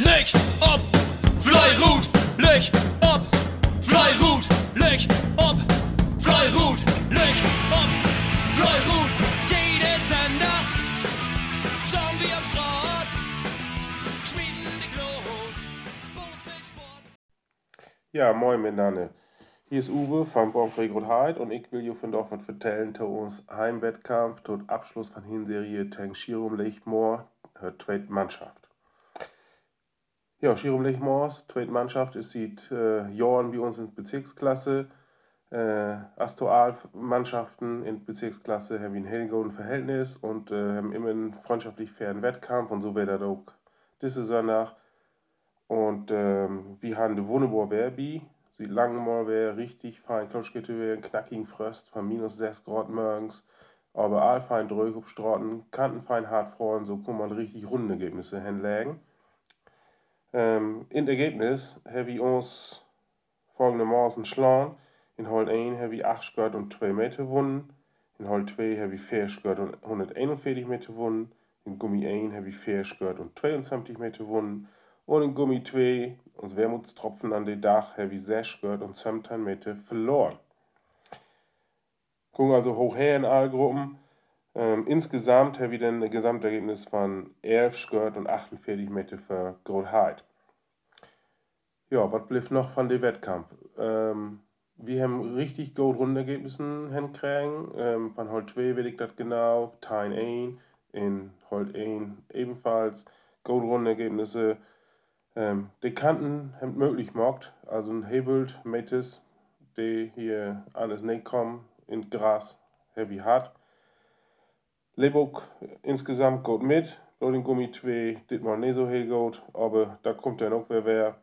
Leg ob, Fleirut, leg ob, Fleirut, leg ob, Fleirut, leg ob, Fleirut. Jede Sender, schauen wir am Schrott, schmieden die Glut. Ja, moin miteinander. Hier ist Uwe von Bonfrey Heid und ich will hier von dort was vertellen zu uns Heimwettkampf, tot Abschluss von Hinserie Tank Schirum Lechmoor, hört Mannschaft. Ja, Lechmoors, zweite Mannschaft, ist seit äh, Jahren bei uns in Bezirksklasse. Äh, Astoal-Mannschaften in Bezirksklasse haben wir ein Helgoden Verhältnis und äh, haben immer einen freundschaftlich fairen Wettkampf und so wird das auch diese Sonntag. Und ähm, wir haben die wunderbare Werbi. Sie lange mal wäre richtig fein, Klotschkette wäre knackigen Fröst von minus 6 Grad morgens. Aber allfein drück auf Straßen, kantenfein hart freuen, so kann man richtig runde Ergebnisse hinlegen. Ähm, in Ergebnis habe ich uns folgendermaßen schlagen. In Hol 1 habe ich 8 Schritt und 2 Meter gewonnen. In Hol 2 habe ich 4 Schritt und 141 Meter gewonnen. In Gummi 1 habe ich 4 Schritt und 22 Meter gewonnen. Und in Gummi 2, als Wermutstropfen an den Dach, habe ich 6 Schritt und 17 Meter verloren. Gucken also hoch her in alle Gruppen. Ähm, insgesamt habe ich dann ein Gesamtergebnis von 11 Schritt und 48 Meter für Grotheit. Ja, was blieb noch von dem Wettkampf? Ähm, wir haben richtig gut Rundergebnissen hinkriegen. Ähm, von Holt 2 will ich das genau, Teil 1, in Holt 1 ebenfalls. Gut Rundergebnisse. Ähm, die Kanten haben möglich gemacht. Also ein Hebelt, Metis, die hier an das Nähe kommen, in Gras, heavy hart. Lebok insgesamt gut mit. Den Gummi 2 dit mal nicht so heel gut, aber da kommt dann auch wer wer.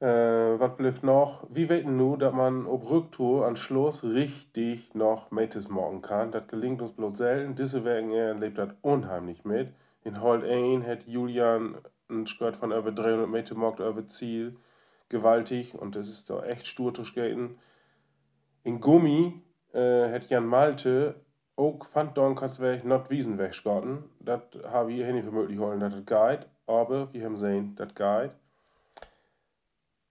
Äh, was bleibt noch? Wir wissen nur, dass man auf Rücktour an Schluss richtig noch Metis machen kann. Das gelingt uns bloß selten. Diese Wegen er lebt das unheimlich mit. In Holt 1 hat Julian ein Skirt von über 300 Meter gemacht, über Ziel. Gewaltig und das ist doch echt stur zu skaten. In Gummi äh, hat Jan Malte auch fand Dornkatzweg not Wiesenweg skaten. Das habe ich nicht für möglich holen, das geht. Aber wir haben gesehen, das geht.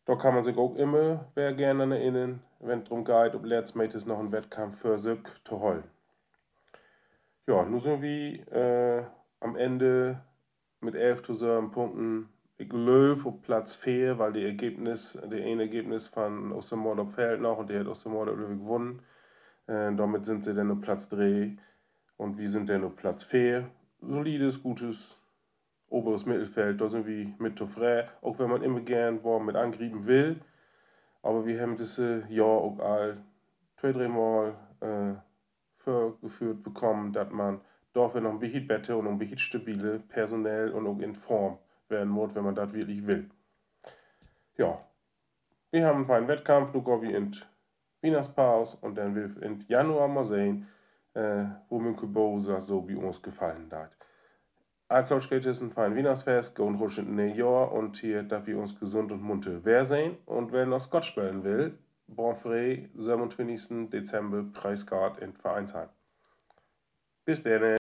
Da kann man sich auch immer, wer gerne erinnern, wenn es darum geht, ob letztendlich noch ein Wettkampf für sich zu holen. Ja, nun sind wir äh, am Ende mit 11 zu 7 Punkten. Ich löwe auf Platz 4, weil die Ergebnis, der eine Ergebnis von Ostermord fällt noch und der hat Ostermord gewonnen. Äh, damit sind sie dann auf Platz 3 und wir sind dann auf Platz 4. Solides, gutes oberes Mittelfeld, da sind wir mit Toffré, auch wenn man immer gern boah, mit angrieben will. Aber wir haben das Jahr auch all zwei, drei Mal äh, vorgeführt bekommen, dass man dafür noch ein bisschen besser und ein bisschen stabile, personell und auch in Form werden muss, wenn man das wirklich will. Ja, wir haben einen feinen Wettkampf, gehen wir in die Wienerspause und dann will in Januar mal sehen, äh, wo Münke Bowser so wie uns gefallen hat. Alklaus geht es ein fein Wienersfest, gehen ruhig in ein Jahr und hier darf wir uns gesund und munter wer sehen. Und wer noch Scott spielen will, Bonfrey, 27. Dezember, Preisgard in Vereinsheim. Bis dann.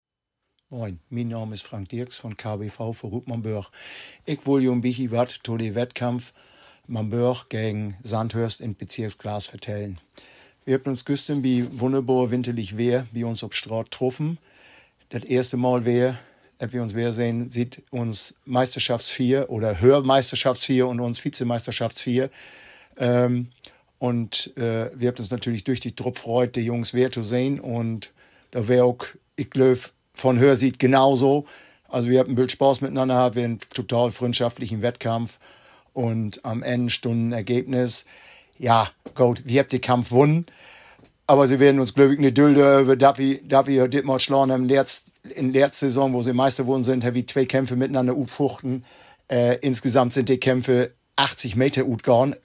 Moin, mein Name ist Frank Dirks von KBV für Rupmanburg. Ich will ein bisschen was zu Wettkampf Mamburg gegen Sandhurst in Bezirksglas vertellen. Wir haben uns gestern bei wunderbar winterlich Wehr bei uns auf Straat getroffen. Das erste Mal Wehr, dass wir uns Wehr sehen, sieht uns Meisterschaftsvier oder Hörmeisterschaftsvier und uns Vizemeisterschaftsvier. Ähm, und äh, wir haben uns natürlich durch die Truppe freut, die Jungs Wehr zu sehen. Und da wäre auch, ich glaube, von Hör sieht genauso. Also wir haben ein Bild Spaß miteinander, wir haben einen total freundschaftlichen Wettkampf und am Ende Stunden Ergebnis. Ja, gut, wir haben den Kampf gewonnen, aber sie werden uns, glaube ich, nicht dulden, über wir, dass wir das mal schlagen haben. In der Saison, wo sie Meister geworden sind, haben wir zwei Kämpfe miteinander utfuchten. Äh, insgesamt sind die Kämpfe 80 Meter utgegangen.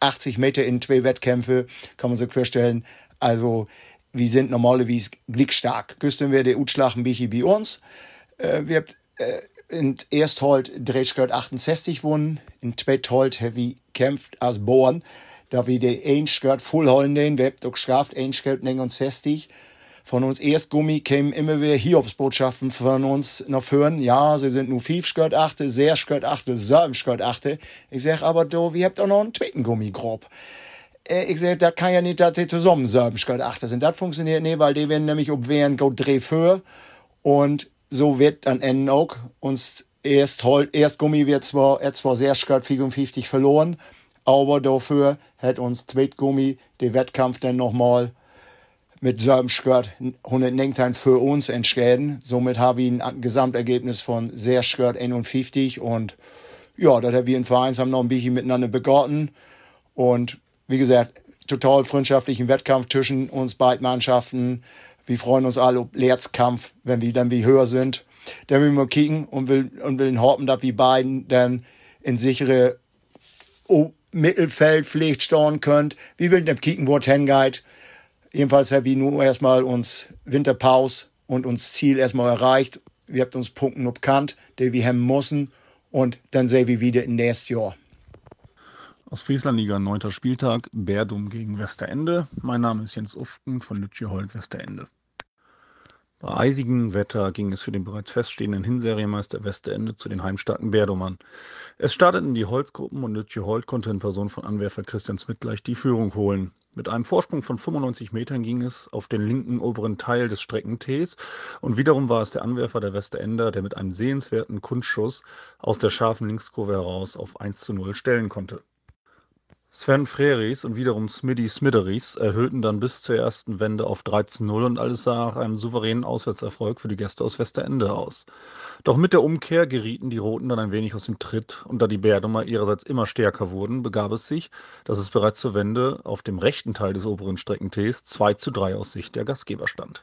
80 Meter in zwei Wettkämpfe, kann man sich vorstellen. Also, wir sind normalerweise blickstark. Gestern wäre der Utschlag ein bisschen bei uns. Äh, wir haben äh, in erst halt Drehschgott 68 gewonnen, in zweit halt heavy kämpft als Born. Da wir die ein Skirt voll holen den, wir auch geschafft, ein Skirt 69. von uns Erstgummi kämen immer wieder Hiobsbotschaften von uns nach vorn. Ja, sie sind nur fünf Schgott achte, sehr Schgott achte, sieben Schgott achte. Ich sag, aber du, wir habt auch noch einen zweiten Gummi grob. Äh, ich sag, da kann ja nicht, dass sie zusammen sieben Schgott achte sind. Das funktioniert nicht, weil die werden nämlich ob wären go dreh für. Und so wird dann enden auch uns erst, erst Gummi wird zwar, er zwar sehr Schgott 55 verloren, aber dafür hat uns Zweitgummi den Wettkampf dann nochmal mit seinem Skirt 119 für uns entschieden. Somit habe ich ein Gesamtergebnis von sehr Skirt 51 und ja, das haben wir in Vereins haben noch ein bisschen miteinander begotten und wie gesagt, total freundschaftlichen Wettkampf zwischen uns beiden Mannschaften. Wir freuen uns alle auf Leerzkampf, wenn wir dann wie höher sind. Dann will wir kicken und will, und will hoffen, dass wir beiden dann in sichere Mittelfeld vielleicht stehen könnt. Wir will dann kicken, wo hingeht. Jedenfalls haben wir nur erstmal uns Winterpause und uns Ziel erstmal erreicht. Wir haben uns Punkten bekannt, die wir haben müssen. Und dann sehen wir wieder im nächsten Jahr. Aus Frieslandliga, 9. Spieltag, Berdum gegen Westerende. Mein Name ist Jens Ufken von Lütjehold Westerende. Bei eisigem Wetter ging es für den bereits feststehenden Hinserienmeister Westerende zu den heimstarken Berdumern. Es starteten die Holzgruppen und Lütjehold konnte in Person von Anwerfer Christian Smith gleich die Führung holen. Mit einem Vorsprung von 95 Metern ging es auf den linken oberen Teil des Streckentees und wiederum war es der Anwerfer der Westerender, der mit einem sehenswerten Kunstschuss aus der scharfen Linkskurve heraus auf 1 zu 0 stellen konnte. Sven Freris und wiederum Smiddy Smideries erhöhten dann bis zur ersten Wende auf 13-0 und alles sah nach einem souveränen Auswärtserfolg für die Gäste aus Westerende aus. Doch mit der Umkehr gerieten die Roten dann ein wenig aus dem Tritt und da die Bärdummer ihrerseits immer stärker wurden, begab es sich, dass es bereits zur Wende auf dem rechten Teil des oberen Streckentees 2 zu 3 aus Sicht der Gastgeber stand.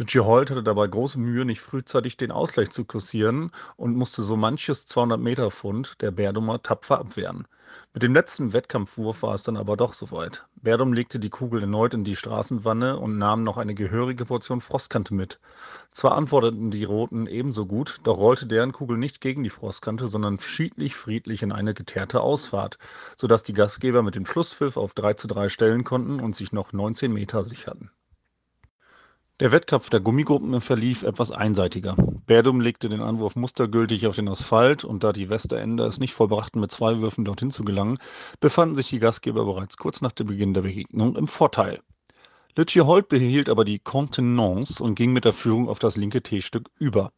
Lütje Holt hatte dabei große Mühe, nicht frühzeitig den Ausgleich zu kursieren und musste so manches 200-Meter-Pfund der Bärdummer tapfer abwehren. Mit dem letzten Wettkampfwurf war es dann aber doch soweit. Berdum legte die Kugel erneut in die Straßenwanne und nahm noch eine gehörige Portion Frostkante mit. Zwar antworteten die Roten ebenso gut, doch rollte deren Kugel nicht gegen die Frostkante, sondern schiedlich friedlich in eine geteerte Ausfahrt, sodass die Gastgeber mit dem Schlusspfiff auf 3 zu 3 stellen konnten und sich noch 19 Meter sicherten. Der Wettkampf der Gummigruppen verlief etwas einseitiger. Berdum legte den Anwurf mustergültig auf den Asphalt und da die Westerender es nicht vollbrachten, mit zwei Würfen dorthin zu gelangen, befanden sich die Gastgeber bereits kurz nach dem Beginn der Begegnung im Vorteil. Lütje Holt behielt aber die Kontenance und ging mit der Führung auf das linke T-Stück über.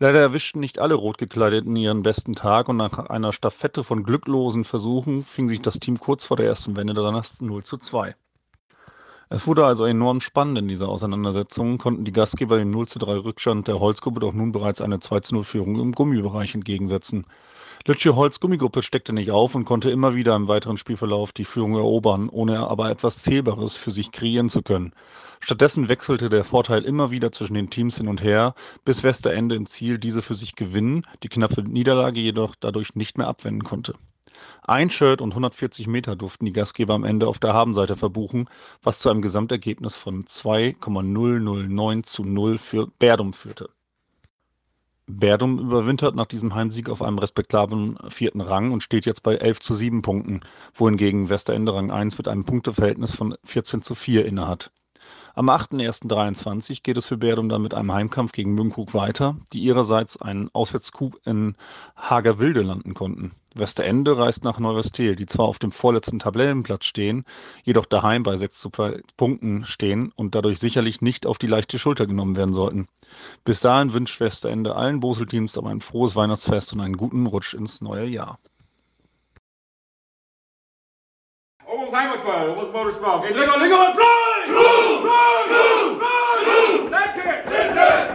Leider erwischten nicht alle Rotgekleideten ihren besten Tag und nach einer Staffette von glücklosen Versuchen fing sich das Team kurz vor der ersten Wende erst 0 zu 2. Es wurde also enorm spannend in dieser Auseinandersetzung, konnten die Gastgeber den 0 zu 3 Rückstand der Holzgruppe doch nun bereits eine 2 zu 0 Führung im Gummibereich entgegensetzen. Lütje Holz Gummigruppe steckte nicht auf und konnte immer wieder im weiteren Spielverlauf die Führung erobern, ohne aber etwas Zählbares für sich kreieren zu können. Stattdessen wechselte der Vorteil immer wieder zwischen den Teams hin und her, bis Westerende im Ziel diese für sich gewinnen, die knappe Niederlage jedoch dadurch nicht mehr abwenden konnte. Ein Shirt und 140 Meter durften die Gastgeber am Ende auf der Habenseite verbuchen, was zu einem Gesamtergebnis von 2,009 zu 0 für Berdum führte. Berdum überwintert nach diesem Heimsieg auf einem respektablen vierten Rang und steht jetzt bei 11 zu 7 Punkten, wohingegen Westerende Rang 1 mit einem Punkteverhältnis von 14 zu 4 innehat. Am 8.1.23 geht es für Berdum dann mit einem Heimkampf gegen Münkrug weiter, die ihrerseits einen Auswärtscoup in Hagerwilde landen konnten. Westerende reist nach Neuwestel, die zwar auf dem vorletzten Tabellenplatz stehen, jedoch daheim bei sechs Punkten stehen und dadurch sicherlich nicht auf die leichte Schulter genommen werden sollten. Bis dahin wünscht Westerende allen Boselteams aber ein frohes Weihnachtsfest und einen guten Rutsch ins neue Jahr. People's Language Foe. What's motor smog? Hey, Ligo, Ligo, and fly! Blue! Fly! Blue! Fly! Blue! That's it! That's it!